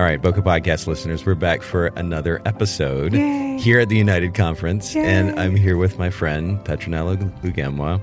All right, Bokeh Podcast listeners, we're back for another episode Yay. here at the United Conference, Yay. and I'm here with my friend Petronella Lugemwa,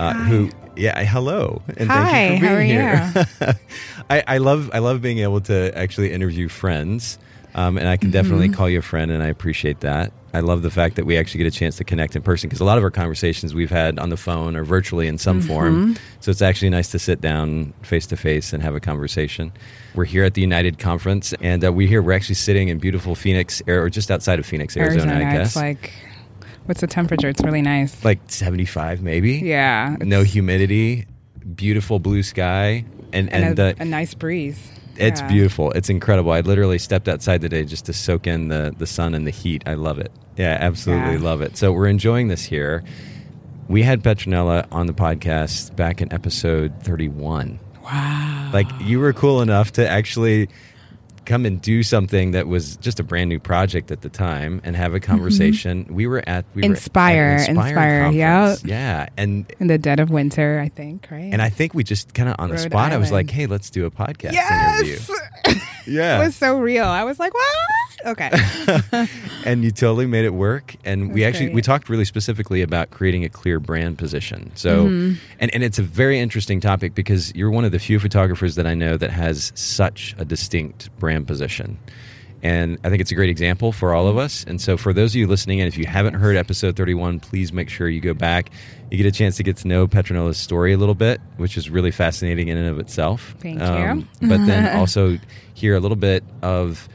uh, who, yeah, hello, and Hi, thank you for how being are here. I, I love, I love being able to actually interview friends, um, and I can definitely Mm-hmm. call you a friend, and I appreciate that. I love the fact that we actually get a chance to connect in person because a lot of our conversations we've had on the phone or virtually in some Mm-hmm. form. So it's actually nice to sit down face to face and have a conversation. We're here at the United Conference, and uh, we here we're actually sitting in beautiful Phoenix, or just outside of Phoenix, Arizona, I guess. It's like, what's the temperature? It's really nice. like 75 maybe. yeah. No humidity, beautiful blue sky, and and, and, a, uh, a nice breeze. It's Yeah. beautiful. It's incredible. I literally stepped outside today just to soak in the the sun and the heat. I love it. Yeah, absolutely Yeah. love it. So we're enjoying this here. We had Petronella on the podcast back in episode 31. Wow. Like you were cool enough to actually come and do something that was just a brand new project at the time and have a conversation. We were at we Mm-hmm. Inspire, were at Inspire, Inspire, yeah. yeah, and in the dead of winter, I think, right? and I think we just kind of on the Rhode spot. I was like, "Hey, let's do a podcast interview." Yeah, it was so real. I was like, what? Okay. and you totally made it work. And we actually great. we talked really specifically about creating a clear brand position. So, Mm-hmm. and and it's a very interesting topic because you're one of the few photographers that I know that has such a distinct brand position. And I think it's a great example for all of us. And so, for those of you listening and if you haven't heard episode 31, please make sure you go back. You get a chance to get to know Petronella's story a little bit, which is really fascinating in and of itself. Thank Um, you. but then also hear a little bit of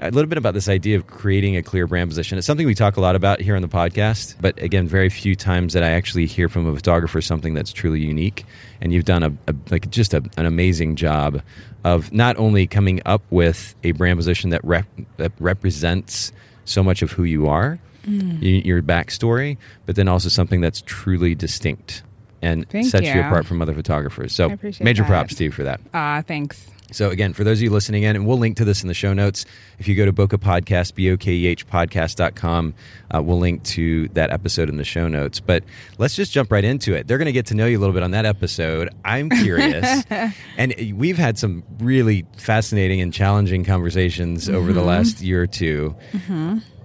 a little bit about this idea of creating a clear brand position. It's something we talk a lot about here on the podcast, but again, very few times that I actually hear from a photographer something that's truly unique. And you've done a, a like just a, an amazing job of not only coming up with a brand position that, rep, that represents so much of who you are, Mm. your backstory, but then also something that's truly distinct and Thank sets you. you. apart from other photographers. So major that. props to you for that. Ah, thanks. So again, for those of you listening in, and we'll link to this in the show notes. If you go to Bokeh Podcast, B-O-K-E-H podcast.com, uh, we'll link to that episode in the show notes. But let's just jump right into it. They're going to get to know you a little bit on that episode. I'm curious. and we've had some really fascinating and challenging conversations over the last year or 2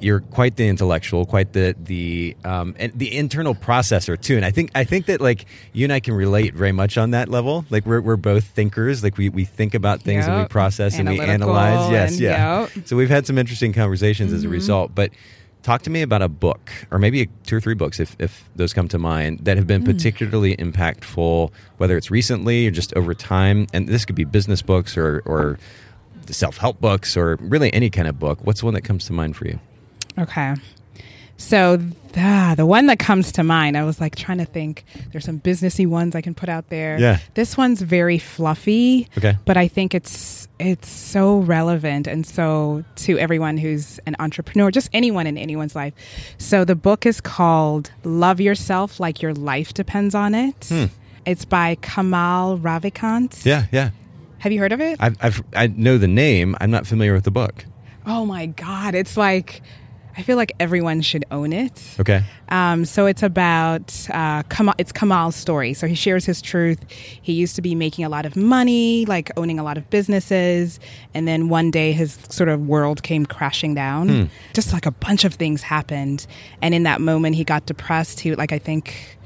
You're quite the intellectual, quite the the um, and the internal processor too. And I think I think that like you and I can relate very much on that level. Like we're we're both thinkers. Like we, we think about things and we Yep. process and we analyze. Yes, and- yeah. yep. So we've had some interesting conversations Mm-hmm. as a result. But talk to me about a book or maybe two or three books if, if those come to mind that have Mm. been particularly impactful, whether it's recently or just over time. And this could be business books or or self help books or really any kind of book. What's one that comes to mind for you? Okay. So the, the one that comes to mind, I was like trying to think. There's some businessy ones I can put out there. Yeah. This one's very fluffy. Okay. But I think it's it's so relevant and so to everyone who's an entrepreneur, just anyone in anyone's life. So the book is called Love Yourself Like Your Life Depends on It. It's by Kamal Ravikant. Hmm. Yeah, yeah. Have you heard of it? I've, I've, I know the name. I'm not familiar with the book. oh my God. It's like, I feel like everyone should own it. Okay. Um, so it's about uh, Kamal, it's Kamal's story. So he shares his truth. He used to be making a lot of money, like owning a lot of businesses, and then one day his sort of world came crashing down. Just like a bunch of things happened, and in that moment he got depressed. He like I think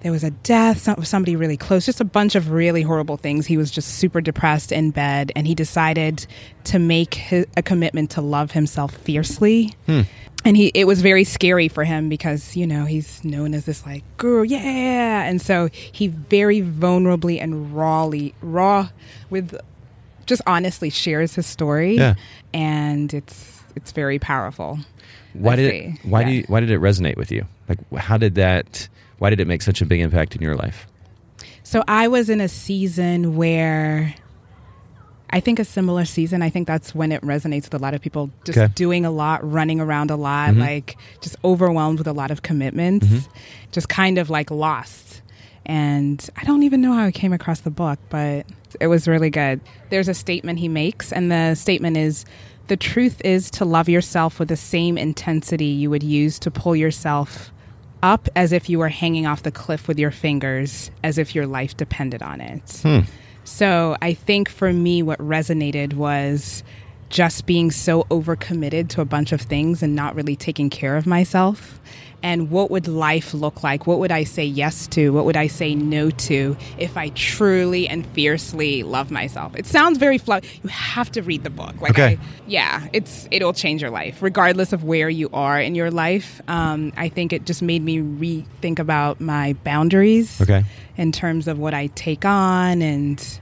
there was a death, somebody really close, just a bunch of really horrible things. He was just super depressed in bed, and he decided to make a commitment to love himself fiercely. Hmm. And he, it was very scary for him because you know he's known as this like guru, yeah, and so he very vulnerably and rawly, raw, with just honestly shares his story, Yeah. and it's it's very powerful. Why Let's did it, why Yeah. do you, why did it resonate with you? Like how did that why did it make such a big impact in your life? So I was in a season where I think a similar season. I think that's when it resonates with a lot of people. Just Okay. doing a lot, running around a lot, mm-hmm. like just overwhelmed with a lot of commitments, mm-hmm. just kind of like lost. And I don't even know how I came across the book, but it was really good. There's a statement he makes, and the statement is The truth is to love yourself with the same intensity you would use to pull yourself up as if you were hanging off the cliff with your fingers, as if your life depended on it. Hmm. So I think for me, what resonated was just being so overcommitted to a bunch of things and not really taking care of myself. And what would life look like? What would I say yes to? What would I say no to if I truly and fiercely love myself? It sounds very flow. You have to read the book. Like, Okay. I, yeah, it's it'll change your life, regardless of where you are in your life. Um, I think it just made me rethink about my boundaries Okay. in terms of what I take on and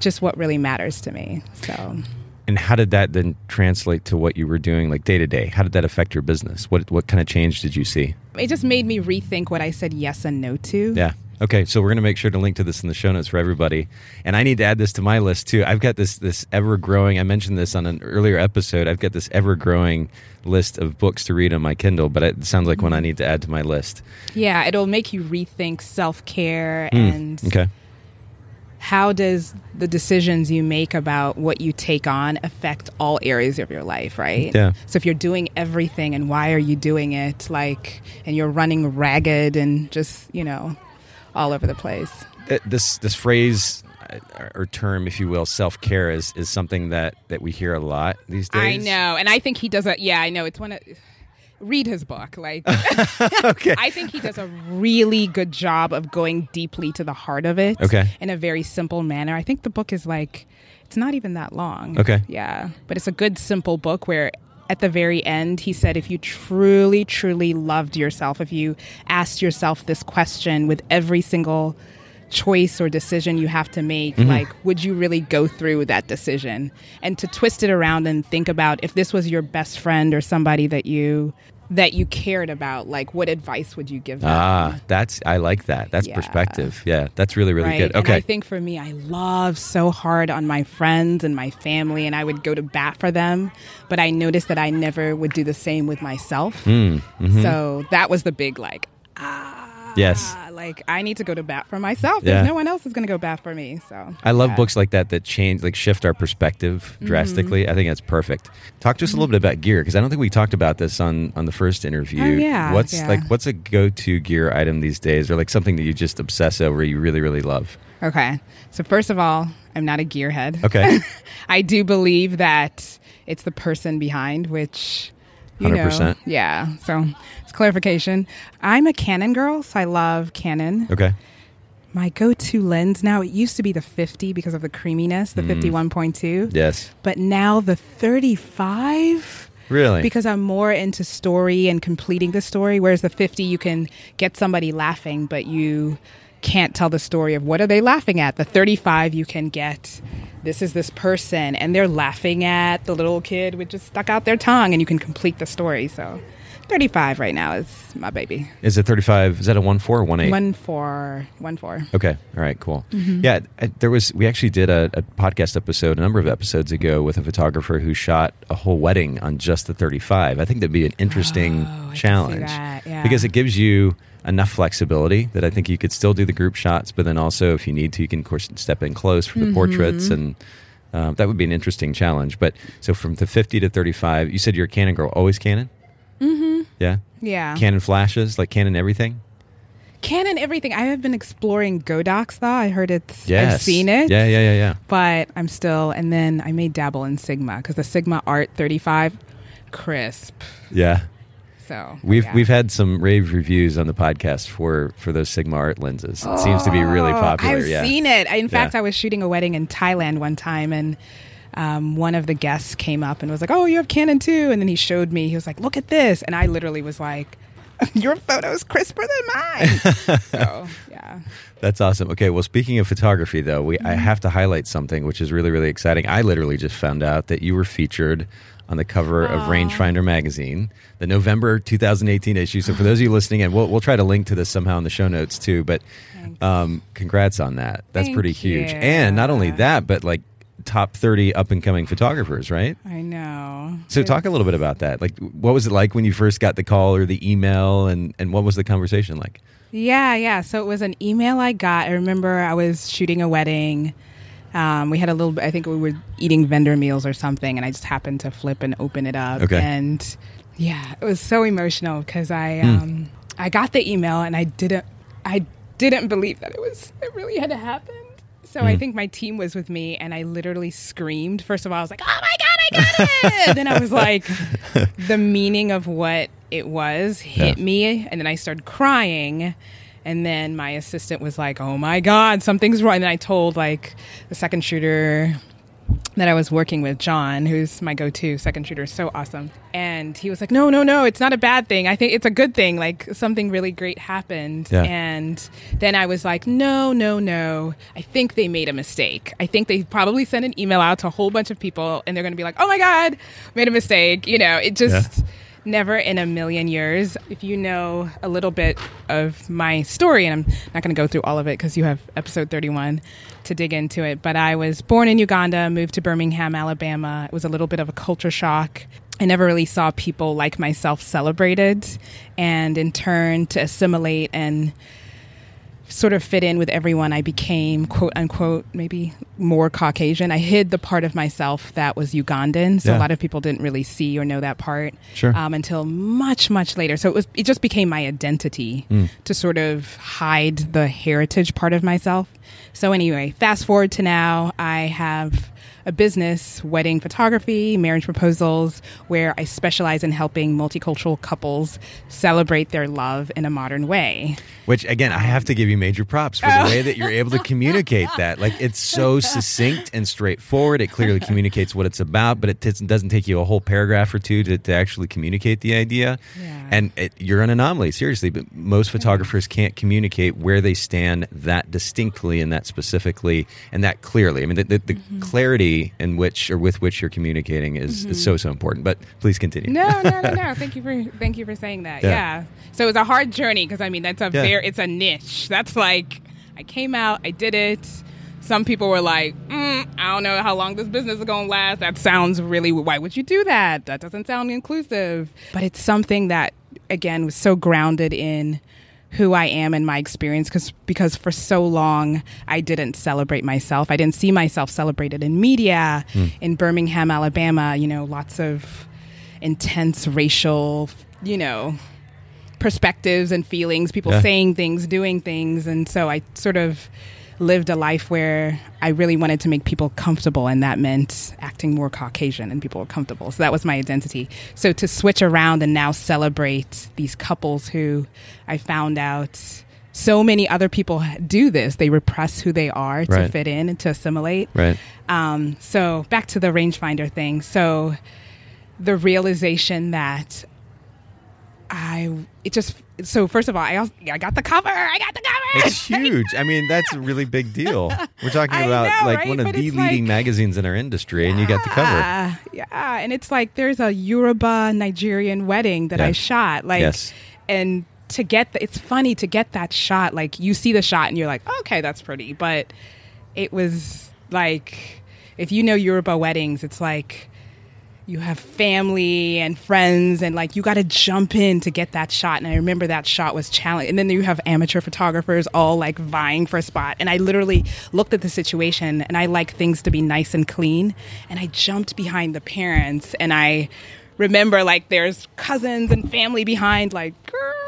just what really matters to me. So, And how did that then translate to what you were doing like day to day? How did that affect your business? What what kind of change did you see? it just made me rethink what I said yes and no to. Yeah. Okay, so we're going to make sure to link to this in the show notes for everybody. And I need to add this to my list too. I've got this this ever growing. I mentioned this on an earlier episode. I've got this ever growing list of books to read on my Kindle, but it sounds like one I mm-hmm. need to add to my list. Yeah, it'll make you rethink self care hmm. and. Okay. How does the decisions you make about what you take on affect all areas of your life, right? Yeah. So if you're doing everything and why are you doing it, like, and you're running ragged and just, you know, all over the place. This this phrase uh, or term, if you will, self care is is something that that we hear a lot these days. I know, and I think he does a. Yeah, I know. It's one of. Read his book. Like, Okay. I think he does a really good job of going deeply to the heart of it. Okay. In a very simple manner. I think the book is like, it's not even that long. Okay. Yeah, but it's a good simple book where. At the very end, he said, if you truly, truly loved yourself, if you asked yourself this question with every single choice or decision you have to make Mm-hmm. like would you really go through that decision and to twist it around and think about if this was your best friend or somebody that you that you cared about like what advice would you give them Ah, that's I like that. That's Yeah. perspective. Yeah, that's really really right good. and Okay. i think for me i love so hard on my friends and my family and i would go to bat for them but i noticed that i never would do the same with myself Hmm, mm-hmm. so that was the big like yes. like i need to go to bat for myself there's Yeah. no one else is going to go bat for me so I love yeah. books like that that change, like shift our perspective Mm-hmm. drastically. I think that's perfect. Talk to us a little bit about gear because I don't think we talked about this on on the first interview. Oh, yeah, what's yeah. like what's a go to gear item these days, or like something that you just obsess over, you really really love? Okay. So first of all, I'm not a gearhead. Okay, I do believe that it's the person behind, which you know, 100%. yeah. So it's clarification. I'm a Canon girl, so I love Canon. okay, My go-to lens now it used to be the 50 because of the creaminess, Mm. the 51.2, yes, but now the 35 really, because I'm more into story and completing the story. Whereas the 50, you can get somebody laughing, but you can't tell the story of what are they laughing at. The 35, you can get this is this person, and they're laughing at the little kid with just stuck out their tongue, and you can complete the story. So 35 right now is my baby. is it thirty five? Is that a one four or one eight? One four, one four. Okay. All right. Cool. Mm-hmm. Yeah. There was. We actually did a, a podcast episode a number of episodes ago with a photographer who shot a whole wedding on just the 35. I think that'd be an interesting Oh, I could see challenge that, yeah. because it gives you enough flexibility that I think you could still do the group shots, but then also if you need to, you can of course step in close for the Mm-hmm. portraits and. Um, that would be an interesting challenge, but so from the 50 to 35, you said you're a Canon girl. Always Canon? Mm-hmm. Yeah. Yeah. Canon flashes, like Canon everything. Canon, everything. I have been exploring Godox though. I heard it's, Yes. I've seen it. Yeah, yeah, yeah, yeah. but I'm still, and then I may dabble in Sigma because the Sigma Art 35, crisp. Yeah. So We've yeah. we've had some rave reviews on the podcast for for those Sigma art lenses. It seems to be really Oh, popular. I've yeah. seen it. In fact, Yeah. I was shooting a wedding in Thailand one time, and um, one of the guests came up and was like, "Oh, you have Canon too," and then he showed me. He was like, "Look at this," and I literally was like. Your photo's crisper than mine. so, yeah. That's awesome. Okay, well, speaking of photography, though, we Mm-hmm. I have to highlight something which is really really exciting. I literally just found out that you were featured on the cover of Rangefinder magazine, the November 2018 issue. So for those of you listening, and we'll we'll try to link to this somehow in the show notes too. But um, congrats on that. That's Thank pretty huge. you. And not only that, but like top 30 up and coming photographers, right? I know. So talk a little bit about that. Like what was it like when you first got the call or the email and and what was the conversation like? Yeah, yeah. So it was an email I got. I remember I was shooting a wedding. Um, we had a little. bit, I think we were eating vendor meals or something, and I just happened to flip and open it up. Okay. And yeah, it was so emotional because I um, I got the email and I didn't I didn't believe that it was it really had happened. So I think my team was with me, and I literally screamed. First of all, I was like, "Oh my god, I got it!" then I was like, the meaning of what it was hit Yeah. me, and then I started crying. And then my assistant was like, "Oh my god, something's wrong." And I told like the second shooter that I was working with, John, who's my go-to second shooter, so awesome. And he was like, "No, no, no, it's not a bad thing. I think it's a good thing. Like something really great happened." Yeah. And then I was like, "No, no, no. I think they made a mistake. I think they probably sent an email out to a whole bunch of people and they're going to be like, "Oh my god, made a mistake." You know, it just never in a million years. If you know a little bit of my story, and I'm not going to go through all of it because you have episode 31 to dig into it, but I was born in Uganda, moved to Birmingham, Alabama. It was a little bit of a culture shock. I never really saw people like myself celebrated, and in turn, to assimilate and sort of fit in with everyone, I became quote unquote maybe more Caucasian. I hid the part of myself that was Ugandan, so Yeah. a lot of people didn't really see or know that part Sure. um, until much much later. So it was it just became my identity to sort of hide the heritage part of myself. So anyway, fast forward to now, I have a business, wedding photography, marriage proposals, where I specialize in helping multicultural couples celebrate their love in a modern way. Which again, I have to give you major props for the oh. way that you're able to communicate that. Like it's so succinct and straightforward. It clearly communicates what it's about, but it t- doesn't take you a whole paragraph or two to, to actually communicate the idea. Yeah. And it, you're an anomaly, seriously. But most photographers can't communicate where they stand that distinctly and that specifically and that clearly. I mean, the, the, the mm-hmm. clarity in which or with which you're communicating is, is so so important. But please continue. No, no, no, no. Thank you for thank you for saying that. Yeah. Yeah. So it was a hard journey because I mean that's a Yeah. very it's a niche. That's like I came out, I did it. Some people were like, mm, I don't know how long this business is going to last. That sounds really. Why would you do that? That doesn't sound inclusive. But it's something that again was so grounded in who I am and my experience because because for so long I didn't celebrate myself. I didn't see myself celebrated in media hmm. in Birmingham, Alabama, you know, lots of intense racial, you know, perspectives and feelings, people Yeah. saying things, doing things, and so I sort of lived a life where I really wanted to make people comfortable and that meant acting more Caucasian and people were comfortable. So that was my identity. So to switch around and now celebrate these couples who I found out so many other people do this. They repress who they are to Right. fit in and to assimilate. Right. Um, so back to the rangefinder thing. So the realization that I it just so first of all I also, I got the cover. I got the cover. It's huge. I mean, that's a really big deal. We're talking about know, like right? one of But the leading like- magazines in our industry, and you got the cover. Yeah, yeah, and it's like there's a Yoruba Nigerian wedding that Yeah. I shot. Like, Yes. and to get the, it's funny to get that shot. Like you see the shot and you're like, okay, that's pretty, but it was like if you know Yoruba weddings, it's like you have family and friends and like you got to jump in to get that shot. And i remember that shot was challenging and then you have amateur photographers all like vying for a spot. And i literally looked at the situation and i like things to be nice and clean. And i jumped behind the parents and i remember like there's cousins and family behind like girl what you on?"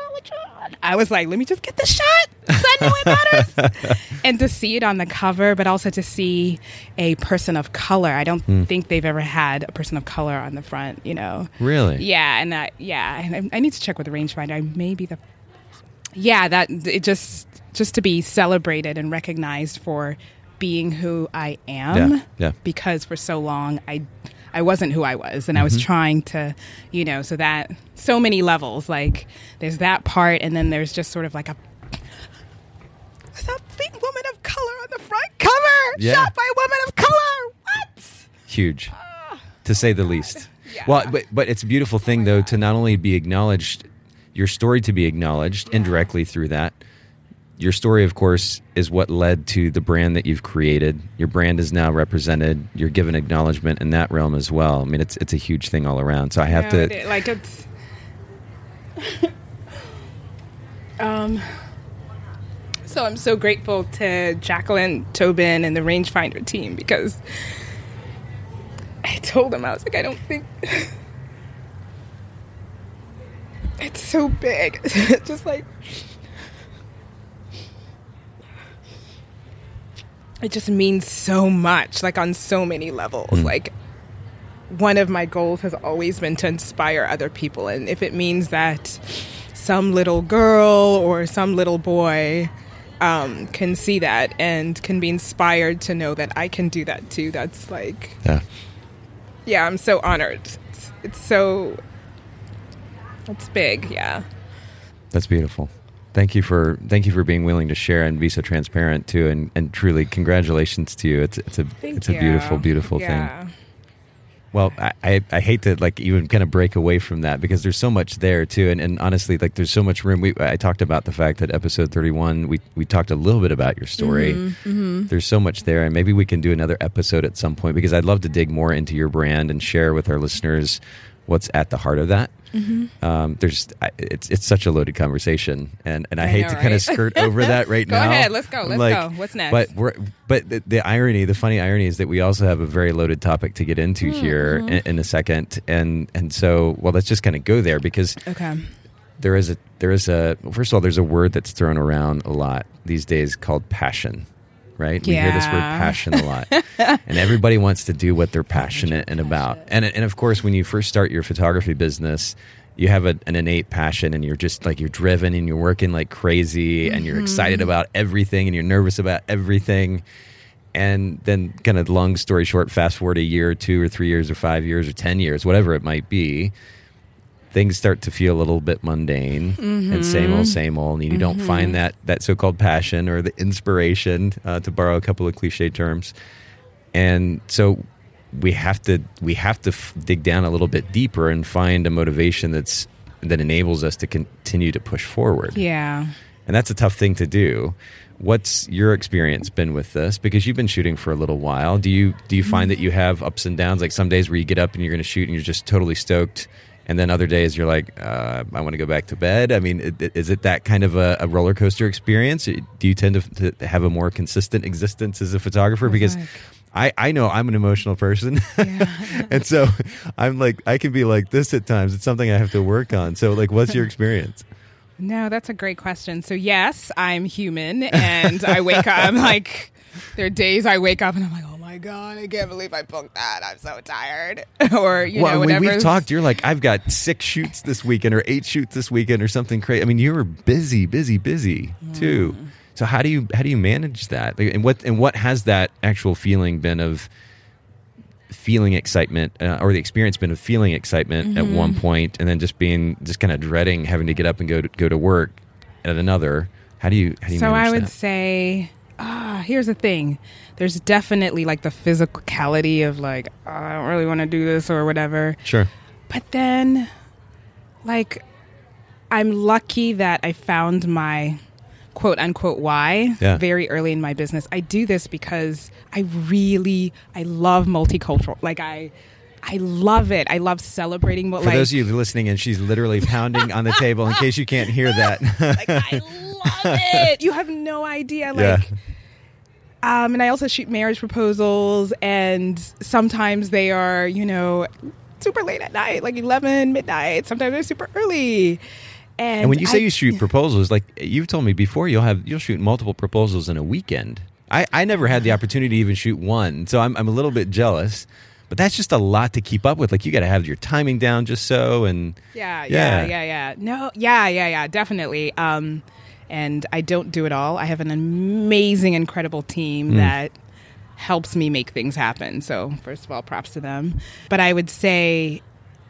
I was like let me just get the shot. I know it matters and to see it on the cover, but also to see a person of color. I don't hmm. think they've ever had a person of color on the front, you know. Really? Yeah, and I, yeah, I, I need to check with the rangefinder. I may be the yeah that it just just to be celebrated and recognized for being who I am. Yeah, yeah. Because for so long I I wasn't who I was, and I was mm-hmm. trying to, you know, so that so many levels. Like there's that part, and then there's just sort of like a big woman of color on the front cover, Yeah. shot by a woman of color. What? Huge, ah. to say the least. Yeah. Well, but but it's a beautiful thing though to not only be acknowledged, your story to be acknowledged indirectly through that, your story, of course, is what led to the brand that you've created. Your brand is now represented. You're given acknowledgement in that realm as well. I mean, it's it's a huge thing all around. So I have Yeah, to. it- like it's um so I'm so grateful to Jacqueline Tobin and the Rangefinder team because I told them I was like I don't think it's so big. Just like it just means so much like on so many levels. Like one of my goals has always been to inspire other people. And if it means that some little girl or some little boy um, can see that and can be inspired to know that I can do that too, that's like, Yeah. yeah, I'm so honored. It's, it's so, it's big, yeah. That's beautiful. Thank you for thank you for being willing to share and be so transparent too, and, and truly congratulations to you. It's it's a Thank it's you. a beautiful beautiful thing. Well, I, I, I hate to like even kind of break away from that because there's so much there too, and, and honestly, like there's so much room. We I talked about the fact that episode 31, we we talked a little bit about your story. Mm-hmm, There's so much there, and maybe we can do another episode at some point because I'd love to dig more into your brand and share with our listeners what's at the heart of that. Mm-hmm. Um, there's it's it's such a loaded conversation, and and I, I hate know, to kind of skirt over that right Go now. Go ahead, let's go, let's go. What's next? But we're but the, the irony, the funny irony is that we also have a very loaded topic to get into Mm-hmm. here in, in a second, and and so well, let's just kind of go there because Okay. there is a there is a well, first of all there's a word that's thrown around a lot these days called passion right we hear this word passion a lot and everybody wants to do what they're passionate and about. And and of course when you first start your photography business you have a, an innate passion and you're just like you're driven and you're working like crazy and you're excited mm-hmm. about everything and you're nervous about everything. And then kind of long story short fast forward a year or two or three years or five years or ten years whatever it might be things start to feel a little bit mundane and same old mm-hmm. same old. And you don't find mm-hmm. that that so-called passion or the inspiration uh, to borrow a couple of cliche terms and so we have to we have to f- dig down a little bit deeper and find a motivation that's that enables us to continue to push forward. Yeah. and that's a tough thing to do. What's your experience been with this? Because you've been shooting for a little while. Do you do you find that you have ups and downs? Like some days where you get up and you're going to shoot and you're just totally stoked and then other days you're like uh, i want to go back to bed? I mean is it that kind of a, a roller coaster experience? Do you tend to, to have a more consistent existence as a photographer? Because Like- I, I know I'm an emotional person. and so I'm like, I can be like this at times. It's something I have to work on. So, like, what's your experience? No, that's a great question. So yes, I'm human, and I wake up. I'm like, there are days I wake up and I'm like, oh my god, I can't believe I booked that. I'm so tired. or you well, know, when whatever. we've talked, you're like, I've got six shoots this weekend or eight shoots this weekend or something crazy. I mean, you were busy, busy, busy too. Mm. So how do you how do you manage that? Like, And what and what has that actual feeling been of feeling excitement uh, or the experience been of feeling excitement at Mm-hmm. one point and then just being just kind of dreading having to get up and go to, go to work at another? How do you how do you so I would that? say, ah, here's the thing. There's definitely like the physicality of like, oh, I don't really want to do this or whatever. Sure. But then, like, I'm lucky that I found my quote unquote why Yeah. very early in my business. I do this because I really I love multicultural. Like I I love it. I love celebrating what For like those of you listening, and she's literally pounding on the table in case you can't hear that. like I love it. You have no idea like Yeah. Um, and I also shoot marriage proposals, and sometimes they are, you know, super late at night, like 11, midnight. Sometimes they're super early. And, And when you say I- you shoot proposals, like you've told me before, you'll have you'll shoot multiple proposals in a weekend. I, I never had the opportunity to even shoot one, so I'm I'm a little bit jealous. But that's just a lot to keep up with. Like you got to have your timing down just so, and Yeah, Yeah. yeah, yeah, yeah. No, yeah, yeah, yeah, definitely. Um, and I don't do it all. I have an amazing, incredible team Mm. that helps me make things happen. So, first of all, props to them. But I would say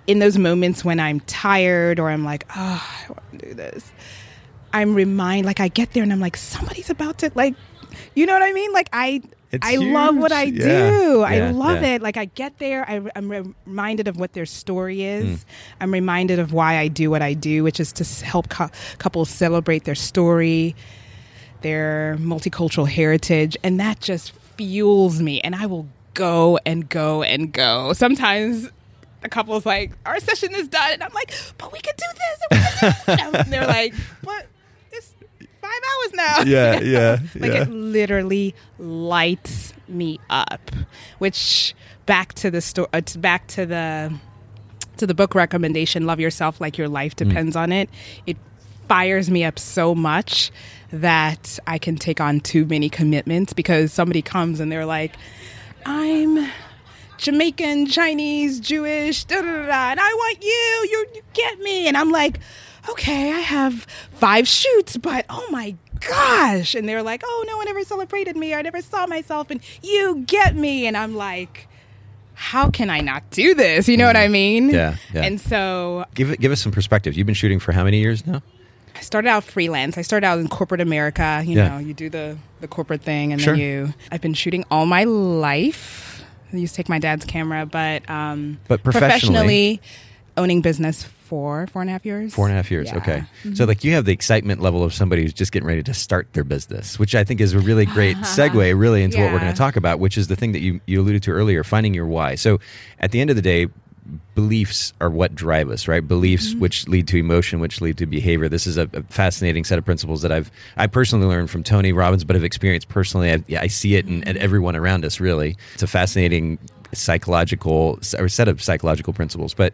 in those moments when I'm tired or I'm like, oh, I don't want to do this, I'm remind like I get there and I'm like, somebody's about to like, you know what I mean? Like I. It's I love what. I Yeah, do. I love yeah. it. Like I get there, I, I'm re- reminded of what their story is. Hmm. I'm reminded of why I do what I do, which is to help cou- couples celebrate their story. their multicultural heritage, and that just fuels me. And I will go and go and go. Sometimes the couple's like, "Our session is done," and I'm like, "But we can do this." And, do this. and they're like, "What? It's five hours now." Yeah, yeah, like yeah. it literally lights me up. Which back to the story. Uh, back to the to the book recommendation. Love yourself like your life Mm. depends on it. It fires me up so much that I can take on too many commitments because somebody comes and they're like, "I'm." Jamaican, Chinese, Jewish, da da da, and I want you. You, you get me, and I'm like, okay, I have five shoots, but oh my gosh! And they're like, oh, no one ever celebrated me. I never saw myself, and you get me, and I'm like, how can I not do this? You know what I mean? Mm. Yeah, yeah. And so Give it, give us some perspective. You've been shooting for how many years now? I started out freelance. I started out in corporate America. You Yeah. know, you do the the corporate thing, and Sure. then you. I've been shooting all my life. I used to take my dad's camera, but um, But professionally? owning business for four and a half years. Four and a half years. Yeah. Okay. So, like, you have the excitement level of somebody who's just getting ready to start their business, which I think is a really great segue, really, into what we're going to talk about, which is the thing that you, you alluded to earlier finding your why. So, at the end of the day, beliefs are what drive us, right? Beliefs Mm-hmm. which lead to emotion, which lead to behavior. This is a, a fascinating set of principles that I've I personally learned from Tony Robbins, but have experienced personally. I, I see it in, Mm-hmm. everyone around us. Really, it's a fascinating psychological or set of psychological principles, but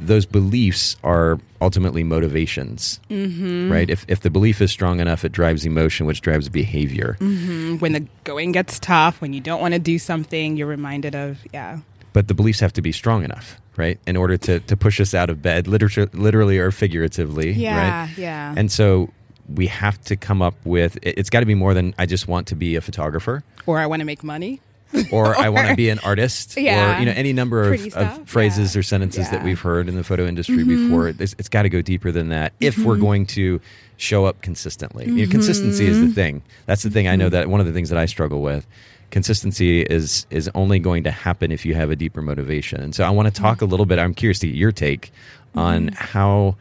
those beliefs are ultimately motivations, Mm-hmm. right? If, if the belief is strong enough, it drives emotion, which drives behavior. Mm-hmm. When the going gets tough, when you don't want to do something, you're reminded of yeah. But the beliefs have to be strong enough, right? In order to, to push us out of bed, liter- literally or figuratively, Yeah, right? yeah. And so we have to come up with it- it's got to be more than I just want to be a photographer Or I want to make money. or I want to be an artist Yeah. or you know any number of, of phrases yeah. or sentences that Yeah. Mm-hmm. we've heard in the photo industry before. It's, it's got to go deeper than that if we're going to show up consistently. You know, consistency is the Mm-hmm. thing. That's the thing I know that one of the things that I struggle with. Consistency is is only going to happen if you have a deeper motivation. And so I want to talk a little bit. I'm curious to get your take on mm-hmm. how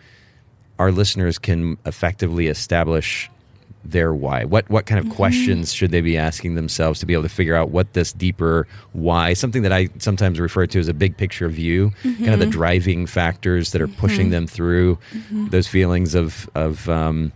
our listeners can effectively establish their why. What what kind of mm-hmm. questions should they be asking themselves to be able to figure out what this deeper why, something that I sometimes refer to as a big picture view, kind of the mm-hmm. driving factors that are pushing them through those feelings of of um,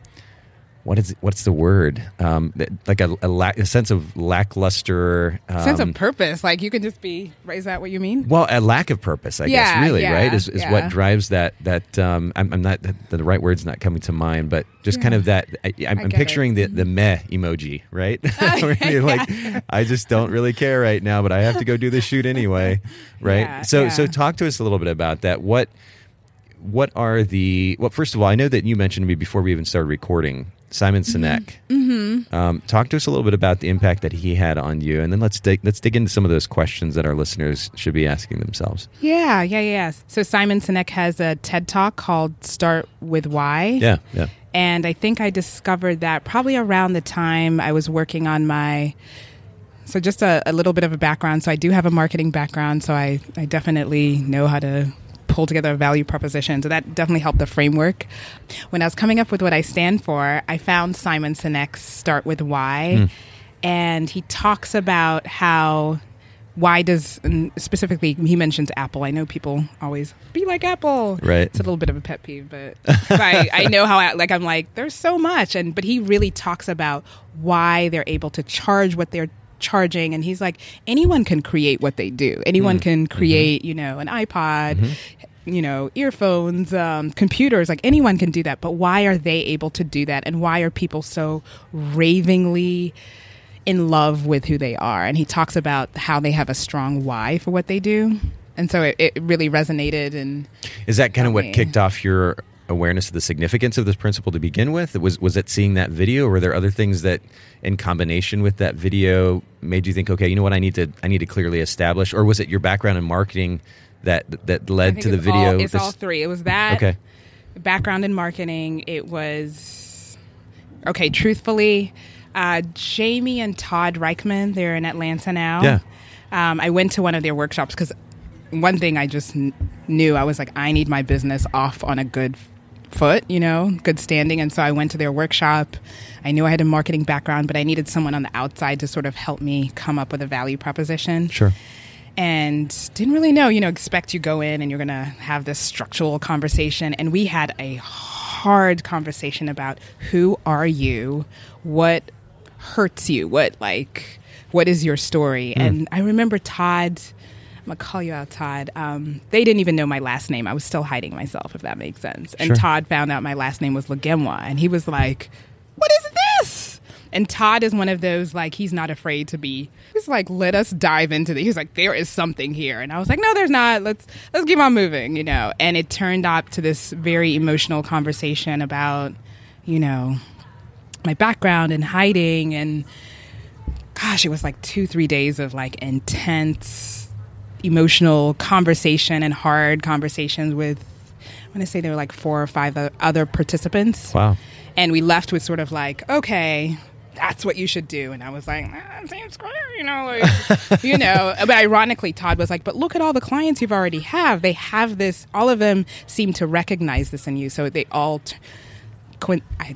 what is what's the word um, like a, a, lack, a sense of lackluster um, Sense of purpose. Like you can just be. Is that what you mean? well, a lack of purpose, I guess, really, yeah, right? Is, is yeah. what drives that. That um, I'm, I'm not the, the right word's not coming to mind, but just kind of that. I, I'm, I I'm get picturing the the meh emoji, right? Like, I just don't really care right now, but I have to go do the shoot anyway, right? Yeah, so, yeah. so talk to us a little bit about that. What what are the well? First of all, I know that you mentioned to me before we even started recording. Simon Sinek. Mm-hmm. Um, talk to us a little bit about the impact that he had on you, and then let's dig, let's dig into some of those questions that our listeners should be asking themselves. Yeah, yeah, yeah. So Simon Sinek has a TED talk called "Start with Why." Yeah, yeah. And I think I discovered that probably around the time I was working on my. So, just a, a little bit of a background. So, I do have a marketing background. So, I, I definitely know how to pull together a value proposition. So, that definitely helped the framework. When I was coming up with what I stand for, I found Simon Sinek's Start with Why. Hmm. And he talks about how why does and specifically he mentions apple. I know people always be like apple. Right. it's a little bit of a pet peeve but, I, I know how I, like i'm like there's so much. And but he really talks about why they're able to charge what they're charging. And he's like anyone can create what they do. Anyone hmm. can mm-hmm. create you know an ipod mm-hmm. You know earphones um, computers like anyone can do that. But why are they able to do that? And why are people so ravingly in love with who they are? And he talks about how they have a strong why for what they do. And so it, it really resonated and Is that kind of what me. kicked off your awareness of the significance of this principle to begin with? Was was it seeing that video, or were there other things that, in combination with that video, made you think, okay, you know what, I need to I need to clearly establish, or was it your background in marketing that that led to the video? all, it's This- all three it was that Okay. background in marketing it was okay truthfully uh, jamie and todd reichman they're in atlanta now Yeah. um, i went to one of their workshops because one thing i just kn- knew i was like i need my business off on a good foot, you know, good standing. And so I went to their workshop. I knew I had a marketing background, but I needed someone on the outside to sort of help me come up with a value proposition. Sure. And didn't really know, you know, expect you go in and you're going to have this structural conversation. And we had a hard conversation about who are you? What hurts you? What, like, what is your story? Hmm. And I remember Todd. I'm gonna call you out, Todd. Um, they didn't even know my last name. I was still hiding myself, if that makes sense. And Sure. Todd found out my last name was Lugemwa, and he was like, "What is this?" And Todd is one of those like he's not afraid to be. He's like, "Let us dive into this." He's like, "There is something here," and I was like, "No, there's not. Let's let's keep on moving," you know. And it turned up to this very emotional conversation about, you know, my background and hiding and gosh, it was like two, three days of like intense emotional conversation and hard conversations with, I want to say there were like four or five other participants. Wow. And we left with sort of like, okay, that's what you should do. And I was like, ah, seems great, you know, like, you know. But ironically, Todd was like, but look at all the clients you've already have. They have this. All of them seem to recognize this in you. So they all, t- coin- I,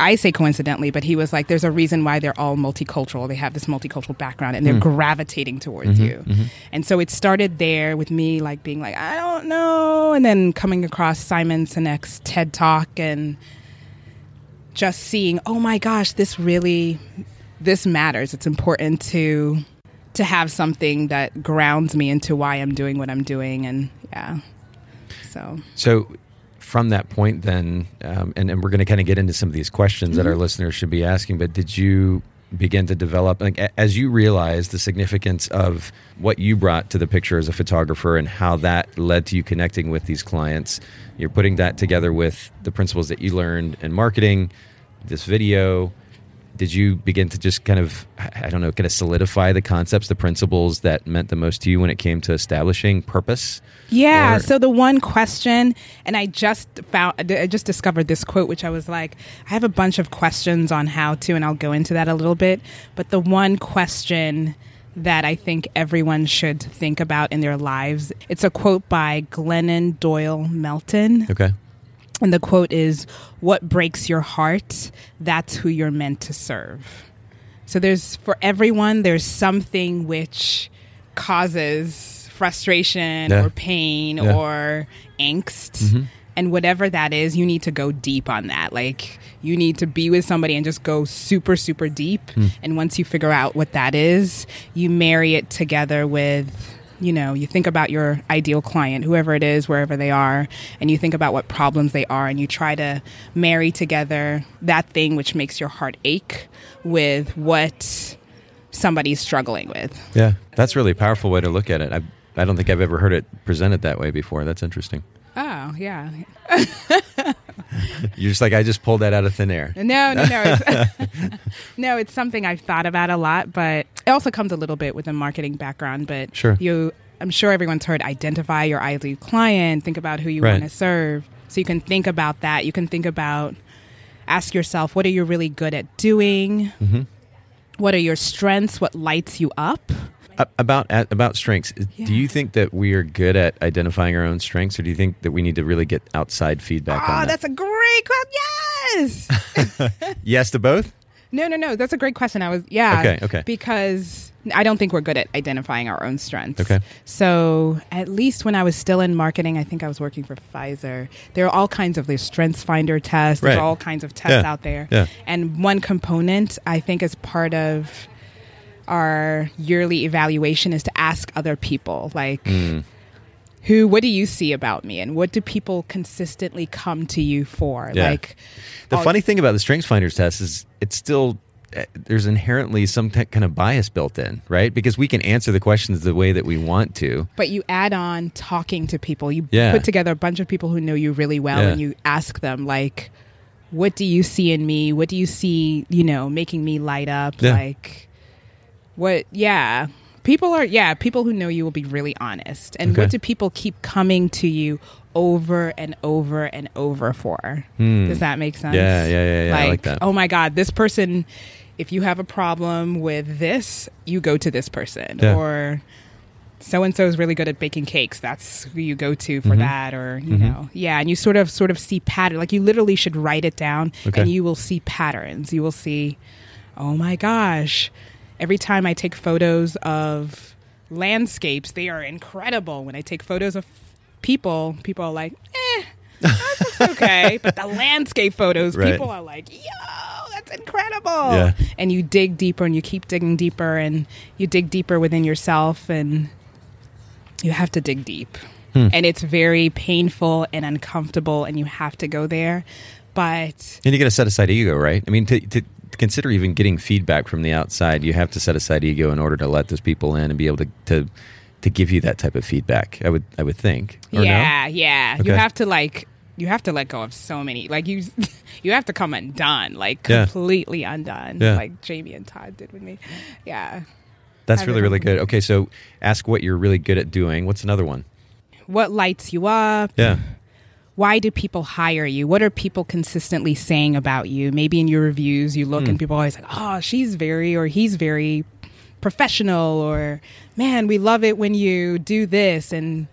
I say coincidentally, but he was like, there's a reason why they're all multicultural. They have this multicultural background and they're mm. gravitating towards mm-hmm, you. Mm-hmm. And so it started there with me like being like, I don't know. And then coming across Simon Sinek's TED Talk and just seeing, oh my gosh, this really, this matters. It's important to, to have something that grounds me into why I'm doing what I'm doing. And yeah, so. So, from that point, then, um, and, and we're going to kind of get into some of these questions that our listeners should be asking, but did you begin to develop, like, as you realized the significance of what you brought to the picture as a photographer and how that led to you connecting with these clients? You're putting that together with the principles that you learned in marketing, this video. Did you begin to just kind of, I don't know, kind of solidify the concepts, the principles that meant the most to you when it came to establishing purpose? Yeah. Or- so the one question, and I just found, I just discovered this quote, which I was like, I have a bunch of questions on how to, and I'll go into that a little bit. But the one question that I think everyone should think about in their lives, it's a quote by Glennon Doyle Melton. Okay. And the quote is, What breaks your heart, that's who you're meant to serve. So there's, for everyone, there's something which causes frustration Yeah. or pain Yeah. or angst. Mm-hmm. And whatever that is, you need to go deep on that. Like, you need to be with somebody and just go super, super deep. Hmm. And once you figure out what that is, you marry it together with you know, you think about your ideal client, whoever it is, wherever they are, and you think about what problems they are, and you try to marry together that thing which makes your heart ache with what somebody's struggling with. Yeah, that's really a powerful way to look at it. I, I don't think I've ever heard it presented that way before. That's interesting. Oh, yeah. You're just like, I just pulled that out of thin air. No, no, no. It's, no, it's something I've thought about a lot, but it also comes a little bit with a marketing background. But Sure. you, I'm sure everyone's heard identify your ideal client, think about who you Right. want to serve. So you can think about that. You can think about, ask yourself, what are you really good at doing? Mm-hmm. What are your strengths? What lights you up? About about strengths. Yeah. Do you think that we are good at identifying our own strengths, or do you think that we need to really get outside feedback Oh, on that? that's a great question. Yes. yes to both. No, no, no. That's a great question. I was, yeah. Okay, okay. Because I don't think we're good at identifying our own strengths. Okay. So at least when I was still in marketing, I think I was working for Pfizer. There are all kinds of there's strengths finder tests. right. There's all kinds of tests Yeah, out there. yeah. And one component I think is part of our yearly evaluation is to ask other people like Hmm. who what do you see about me and what do people consistently come to you for Yeah. like The funny thing about the Strengths Finders test is it's still eh, there's inherently some t- kind of bias built in, right? Because we can answer the questions the way that we want to. But you add on talking to people. You Yeah. put together a bunch of people who know you really well Yeah. and you ask them like what do you see in me? What do you see, you know, making me light up? Yeah. Like what yeah. People are yeah, people who know you will be really honest. And Okay. what do people keep coming to you over and over and over for? Does that make sense? Hmm. Yeah, yeah, yeah, yeah. I like that. Oh my god, this person if you have a problem with this, you go to this person Yeah. or so and so is really good at baking cakes. That's who you go to for Mhm. that, or you Mhm. know, yeah. And you sort of sort of see pattern. Like you literally should write it down, Okay. and you will see patterns. You will see, oh my gosh! Every time I take photos of landscapes, they are incredible. When I take photos of people, people are like, eh. That's okay, but the landscape photos, Right. people are like, "Yo, that's incredible!" Yeah. And you dig deeper, and you keep digging deeper, and you dig deeper within yourself, and you have to dig deep. Hmm. And it's very painful and uncomfortable, and you have to go there. But And you got to set aside ego, right? I mean, to, to, to consider even getting feedback from the outside, you have to set aside ego in order to let those people in and be able to to, to give you that type of feedback. I would I would think. Or no? yeah, yeah, you have to like you have to let go of so many like you you have to come undone like Yeah. completely undone Yeah. like jamie and todd did with me yeah That's I really really- good. Okay, so ask what you're really good at doing. What's another one? what lights you up Yeah. Why do people hire you what are people consistently saying about you maybe in your reviews you look Hmm. and people are always like oh she's very or he's very professional or man we love it when you do this and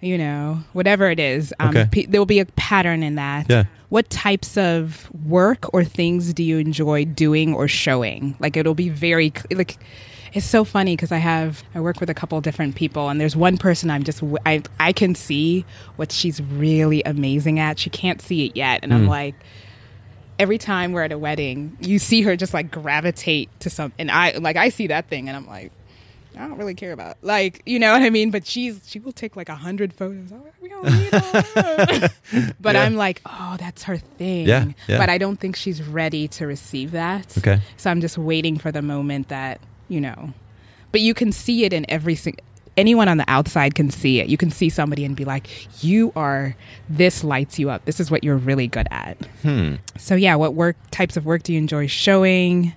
you know whatever it is um, Okay. pe- there will be a pattern in that Yeah. what types of work or things do you enjoy doing or showing like it'll be very like it's so funny because I have I work with a couple different people and there's one person I'm just I I can see what she's really amazing at. She can't see it yet, and I'm Hmm. like every time we're at a wedding, you see her just like gravitate to some, and I like I see that thing and I'm like. I don't really care about like you know what I mean, but she's she will take like a hundred photos. Oh, we don't need all- but Yeah. I'm like, oh, that's her thing. Yeah, yeah. But I don't think she's ready to receive that. Okay. So I'm just waiting for the moment that, you know, but you can see it in every single, anyone on the outside can see it. You can see somebody and be like, you are, this lights you up. This is what you're really good at. Hmm. So yeah, what work, types of work do you enjoy showing?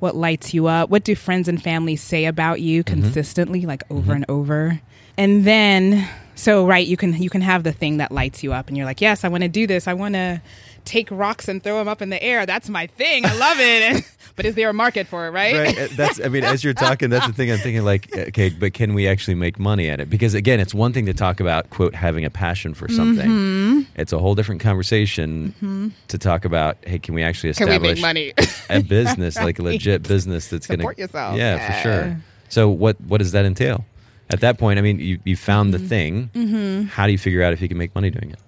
What lights you up? What do friends and family say about you consistently, like over and over? And then, so right, you can you can have the thing that lights you up, and you're like, yes, I want to do this. I want to take rocks and throw them up in the air. That's my thing. I love it. but is there a market for it? Right? Right. Uh, That's. I mean, as you're talking, that's the thing I'm thinking. Like, okay, but can we actually make money at it? Because again, it's one thing to talk about quote having a passion for something. Mm-hmm. It's a whole different conversation to talk about. Hey, can we actually Can we establish make money? a business, like a legit business that's going to Support yourself. Yeah, Yeah. for sure. So what what does that entail? At that point, I mean, you you found Mm-hmm. the thing. How do you figure out if you can make money doing it?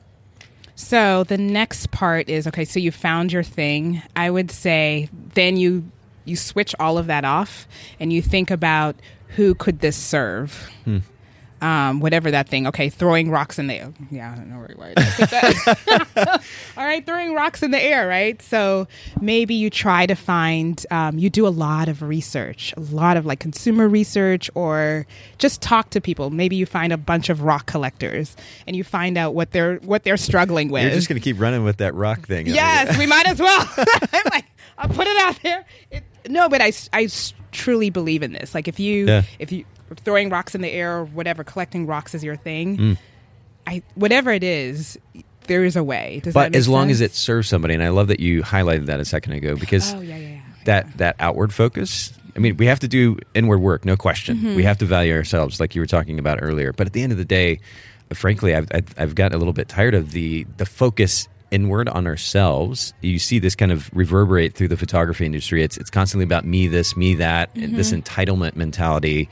So the next part is okay. So you found your thing. I would say then you you switch all of that off and you think about who could this serve. Hmm. Um, whatever that thing. Okay, throwing rocks in the air. Yeah, I don't know where that. all right, throwing rocks in the air. Right. So maybe you try to find. Um, you do a lot of research, a lot of like consumer research, or just talk to people. Maybe you find a bunch of rock collectors and you find out what they're what they're struggling with. You're just going to keep running with that rock thing. Yes, we might as well. I'm like, I'll put it out there. It, no, but I I truly believe in this. Like, if you, Yeah. if you throwing rocks in the air or whatever, collecting rocks is your thing. Mm. I whatever it is, there is a way. Does But as long as it serves somebody, and I love that you highlighted that a second ago because oh yeah, yeah, yeah. that that outward focus. I mean, we have to do inward work, no question. Mm-hmm. We have to value ourselves, like you were talking about earlier. But at the end of the day, frankly, I've I've, I've gotten a little bit tired of the the focus inward on ourselves. You see this kind of reverberate through the photography industry. It's it's constantly about me this, me that, Mm-hmm. this entitlement mentality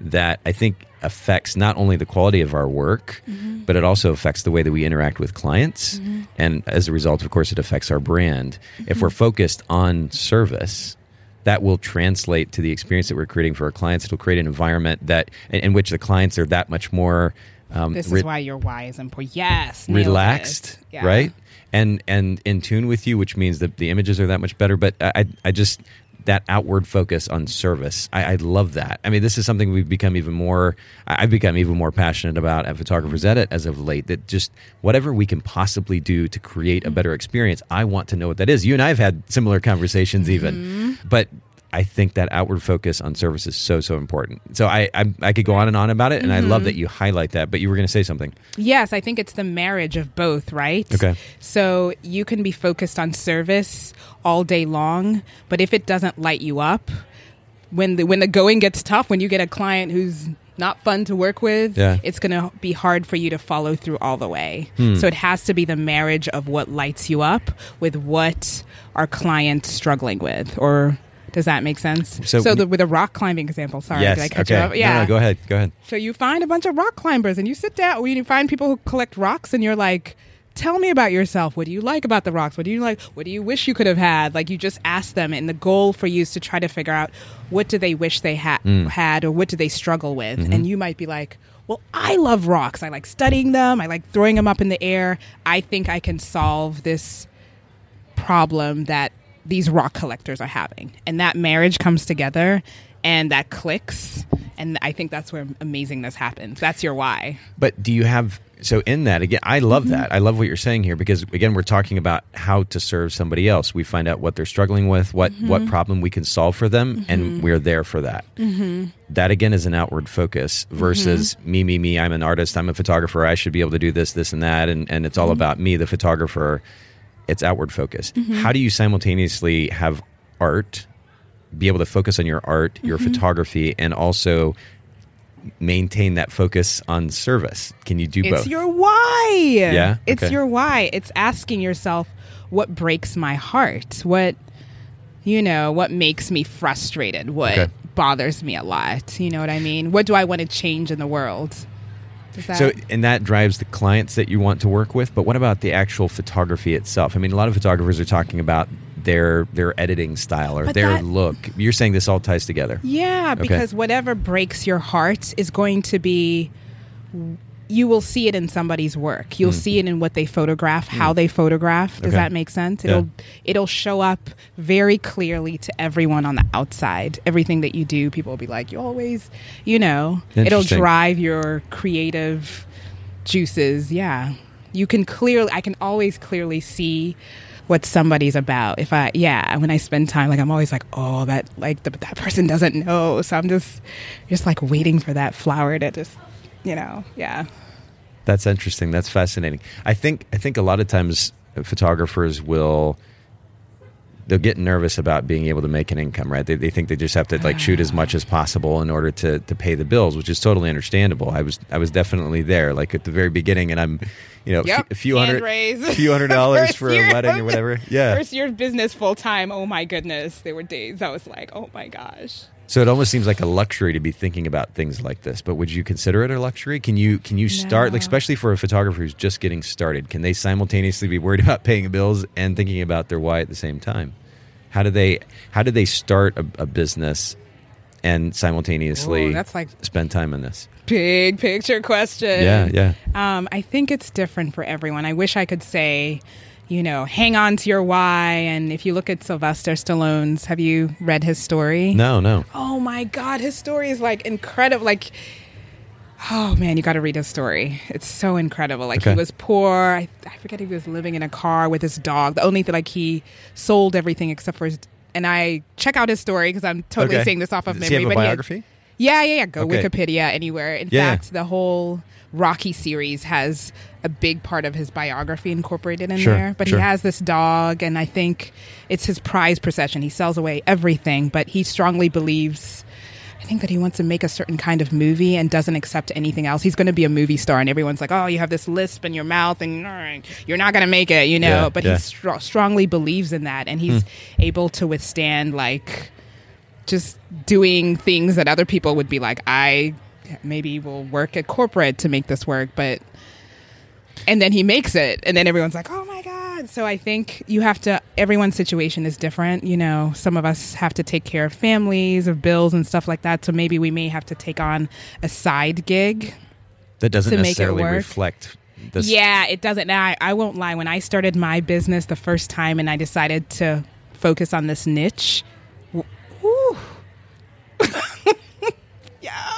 that I think affects not only the quality of our work, Mm-hmm. but it also affects the way that we interact with clients. And as a result, of course, it affects our brand. Mm-hmm. If we're focused on service, that will translate to the experience that we're creating for our clients. It'll create an environment that in, in which the clients are that much more um, This re- is why your why is important. Yes, relaxed. Yeah. right? And and in tune with you, which means that the images are that much better. But I- I just that outward focus on service, I, I love that. I mean, this is something we've become even more. I've become even more passionate about at Photographers Edit as of late. That just whatever we can possibly do to create a mm-hmm. better experience, I want to know what that is. You and I have had similar conversations, even, mm-hmm. but. I think that outward focus on service is so so important. So I I, I could go on and on about it, and I love that you highlight that. But you were going to say something. Yes, I think it's the marriage of both, right? Okay. So you can be focused on service all day long, but if it doesn't light you up, when the when the going gets tough, when you get a client who's not fun to work with, Yeah. it's going to be hard for you to follow through all the way. Hmm. So it has to be the marriage of what lights you up with what our client's struggling with. Or does that make sense? So- So, the, with a rock climbing example, sorry, yes. did I cut okay. you off? Yeah. No, no, go ahead. Go ahead. So you find a bunch of rock climbers and you sit down, or you find people who collect rocks and you're like, tell me about yourself. What do you like about the rocks? What do you like? What do you wish you could have had? Like you just ask them and the goal for you is to try to figure out what do they wish they ha- mm. had or what do they struggle with? Mm-hmm. And you might be like, well, I love rocks. I like studying them. I like throwing them up in the air. I think I can solve this problem that these rock collectors are having. And that marriage comes together and that clicks. And I think that's where amazingness happens. That's your why. But do you have so in that again? I love Mm-hmm. that. I love what you're saying here because again, we're talking about how to serve somebody else. We find out what they're struggling with, what Mm-hmm. what problem we can solve for them, and we're there for that. Mm-hmm. That again is an outward focus versus me, me, me. I'm an artist. I'm a photographer. I should be able to do this, this, and that, and and it's all Mm-hmm. about me, the photographer. It's outward focus. How do you simultaneously have art, be able to focus on your art, your Mm-hmm. photography, and also maintain that focus on service? Can you do It's both? It's your why. Yeah? It's Okay. your why. It's asking yourself what breaks my heart? What you know, what makes me frustrated? What Okay. bothers me a lot? You know what I mean? What do I want to change in the world? That so, and that drives the clients that you want to work with. But what about the actual photography itself? I mean, a lot of photographers are talking about their their editing style or But their that- look. You're saying this all ties together. Yeah, because whatever breaks your heart is going to be you will see it in somebody's work. You'll see it in what they photograph, how they photograph. Does Mm. Okay. that make sense? It'll it'll show up very clearly to everyone on the outside. Everything that you do, people will be like, "You always, you know." It'll drive your creative juices. Yeah. You can clearly I can always clearly see what somebody's about. If I yeah, when I spend time like I'm always like, "Oh, that like the, that person doesn't know." So I'm just just like waiting for that flower to just, you know, yeah. That's interesting. That's fascinating. I think I think a lot of times photographers will they'll get nervous about being able to make an income, right? They, they think they just have to like shoot as much as possible in order to, to pay the bills, which is totally understandable. I was I was definitely there, like at the very beginning, and I'm, you know, Yep. a few Hand hundred, raise. a few hundred dollars for a wedding or whatever. Yeah. First year of business full time. Oh my goodness. There were days I was like, "Oh my gosh." So it almost seems like a luxury to be thinking about things like this. But would you consider it a luxury? Can you can you start, like, No. especially for a photographer who's just getting started? Can they simultaneously be worried about paying bills and thinking about their why at the same time? How do they how do they start a, a business and simultaneously Ooh, that's like- spend time on this? Big picture question. Yeah, yeah. Um, I think it's different for everyone. I wish I could say, you know, hang on to your why. And if you look at Sylvester Stallone's, have you read his story? No, no. Oh my God, his story is like incredible. Like, oh man, you got to read his story. It's so incredible. Like Okay. he was poor. I, I forget he was living in a car with his dog. The only thing, like he sold everything except for his. And I check out his story because I'm totally Okay. saying this off of Does memory. he have a but had- biography? Yeah, yeah, yeah. Go Okay. Wikipedia anywhere. In Yeah. fact, the whole Rocky series has a big part of his biography incorporated in Sure, there. But sure. he has this dog, and I think it's his prize possession. He sells away everything, but he strongly believes. I think that he wants to make a certain kind of movie and doesn't accept anything else. He's going to be a movie star, and everyone's like, "Oh, you have this lisp in your mouth, and you're not going to make it," you know. Yeah, but yeah. he str- strongly believes in that, and he's hmm. able to withstand like just doing things that other people would be like, I maybe will work at corporate to make this work, but and then he makes it, and then everyone's like, oh my god. So I think you have to. Everyone's situation is different. You know, some of us have to take care of families, of bills, and stuff like that. So maybe we may have to take on a side gig. That doesn't To make it necessarily reflect this. Yeah, it doesn't. Now, I, I won't lie. When I started my business the first time and I decided to focus on this niche,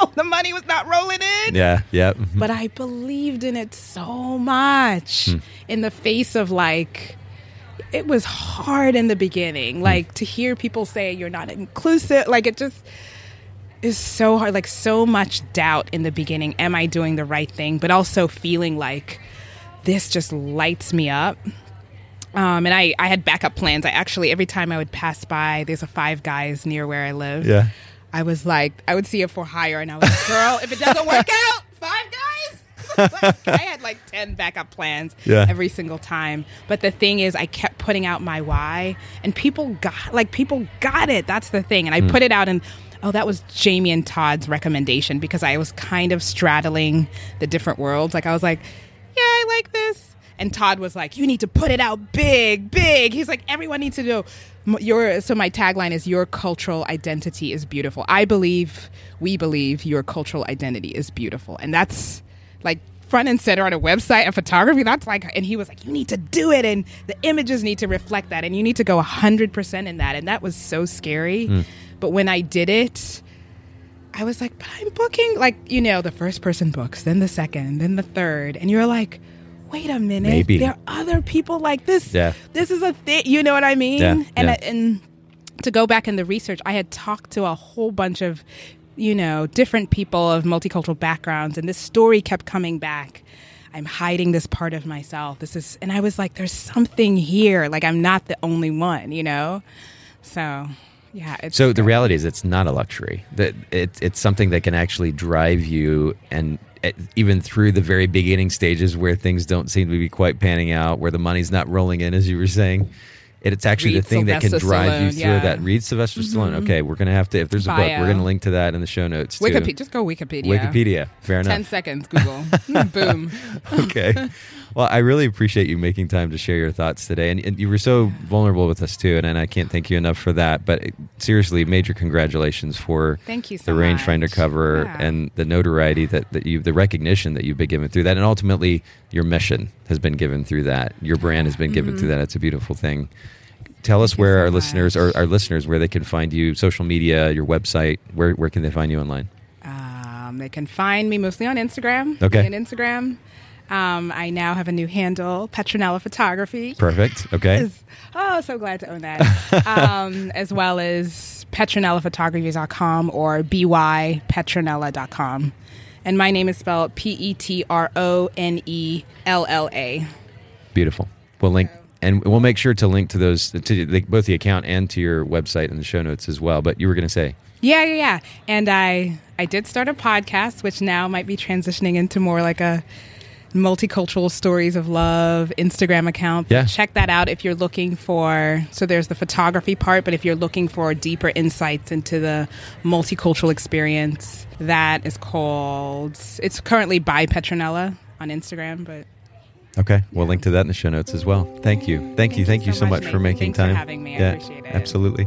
yo, the money was not rolling in. Yeah, yeah. mhm. But I believed in it so much in the face of like, it was hard in the beginning. Like to hear people say you're not inclusive, like it just is so hard. Like so much doubt in the beginning. Am I doing the right thing? But also feeling like this just lights me up. Um, and I, I had backup plans. I actually, every time I would pass by, there's a Five Guys near where I live. Yeah. I was like, I would see it for hire, and I was like, girl, if it doesn't work out, five guys. Like, I had like 10 backup plans Yeah. every single time. But the thing is, I kept putting out my why, and people got, like, people got it. That's the thing. And I hmm. put it out, and oh, that was Jamie and Todd's recommendation because I was kind of straddling the different worlds. Like, I was like, yeah, I like this. And Todd was like, "You need to put it out big, big." He's like, "Everyone needs to know your." So my tagline is, "Your cultural identity is beautiful." I believe, we believe, your cultural identity is beautiful, and that's like front and center on a website of photography. That's like, and he was like, "You need to do it, and the images need to reflect that, and you need to go hundred percent in that." And that was so scary, hmm. but when I did it. I was like, but I'm booking like you know the first person books, then the second, then the third, and you're like, wait a minute, Maybe. there are other people like this. Yeah. this is a thing. You know what I mean? Yeah, And yeah. I- and to go back in the research, I had talked to a whole bunch of you know different people of multicultural backgrounds, and this story kept coming back. I'm hiding this part of myself. This is, and I was like, there's something here. Like I'm not the only one. You know, so. Yeah. It's So the reality is, it's not a luxury. That it, it's something that can actually drive you, and eh, even through the very beginning stages where things don't seem to be quite panning out, where the money's not rolling in, as you were saying. It, it's actually Read the thing that can Sylvester drive you through yeah. Mm-hmm. that. Read Sylvester Stallone. Okay, we're gonna have to. If there's a book, we're gonna link to that in the show notes. Wikipedia. Just go Wikipedia. Wikipedia. Fair enough. Ten seconds. Google. Boom. okay. Well, I really appreciate you making time to share your thoughts today, and, and you were so vulnerable with us too, and, and I can't thank you enough for that. But uh, seriously, major congratulations for Thank you so the rangefinder cover Yeah. and the notoriety that, that you, the recognition that you've been given through that, and ultimately your mission has been given through that. Your brand has been given through that. It's a beautiful thing. Tell us Mm-hmm. Thank you where so our much. listeners or our listeners where they can find you, social media, your website. Where where can they find you online? Um, they can find me mostly on Instagram. Okay. On Instagram. Um, I now have a new handle, Petronella Photography. Perfect. Okay. Oh, so glad to own that. um, as well as petronellaphotography.com or bypetronella.com. And my name is spelled P E T R O N E L L A. Beautiful. We'll link, and we'll make sure to link to those to the, both the account and to your website in the show notes as well. But you were going to say, Yeah, yeah, yeah. And I I did start a podcast, which now might be transitioning into more like a multicultural stories of love Instagram account. Yeah. Check that out if you're looking for so there's the photography part, but if you're looking for deeper insights into the multicultural experience, that is called it's currently by Petronella on Instagram, but okay, we'll link to that in the show notes as well. Thank you, thank, you, thank you so much, for making Thanks for time. having me. I appreciate it. Absolutely.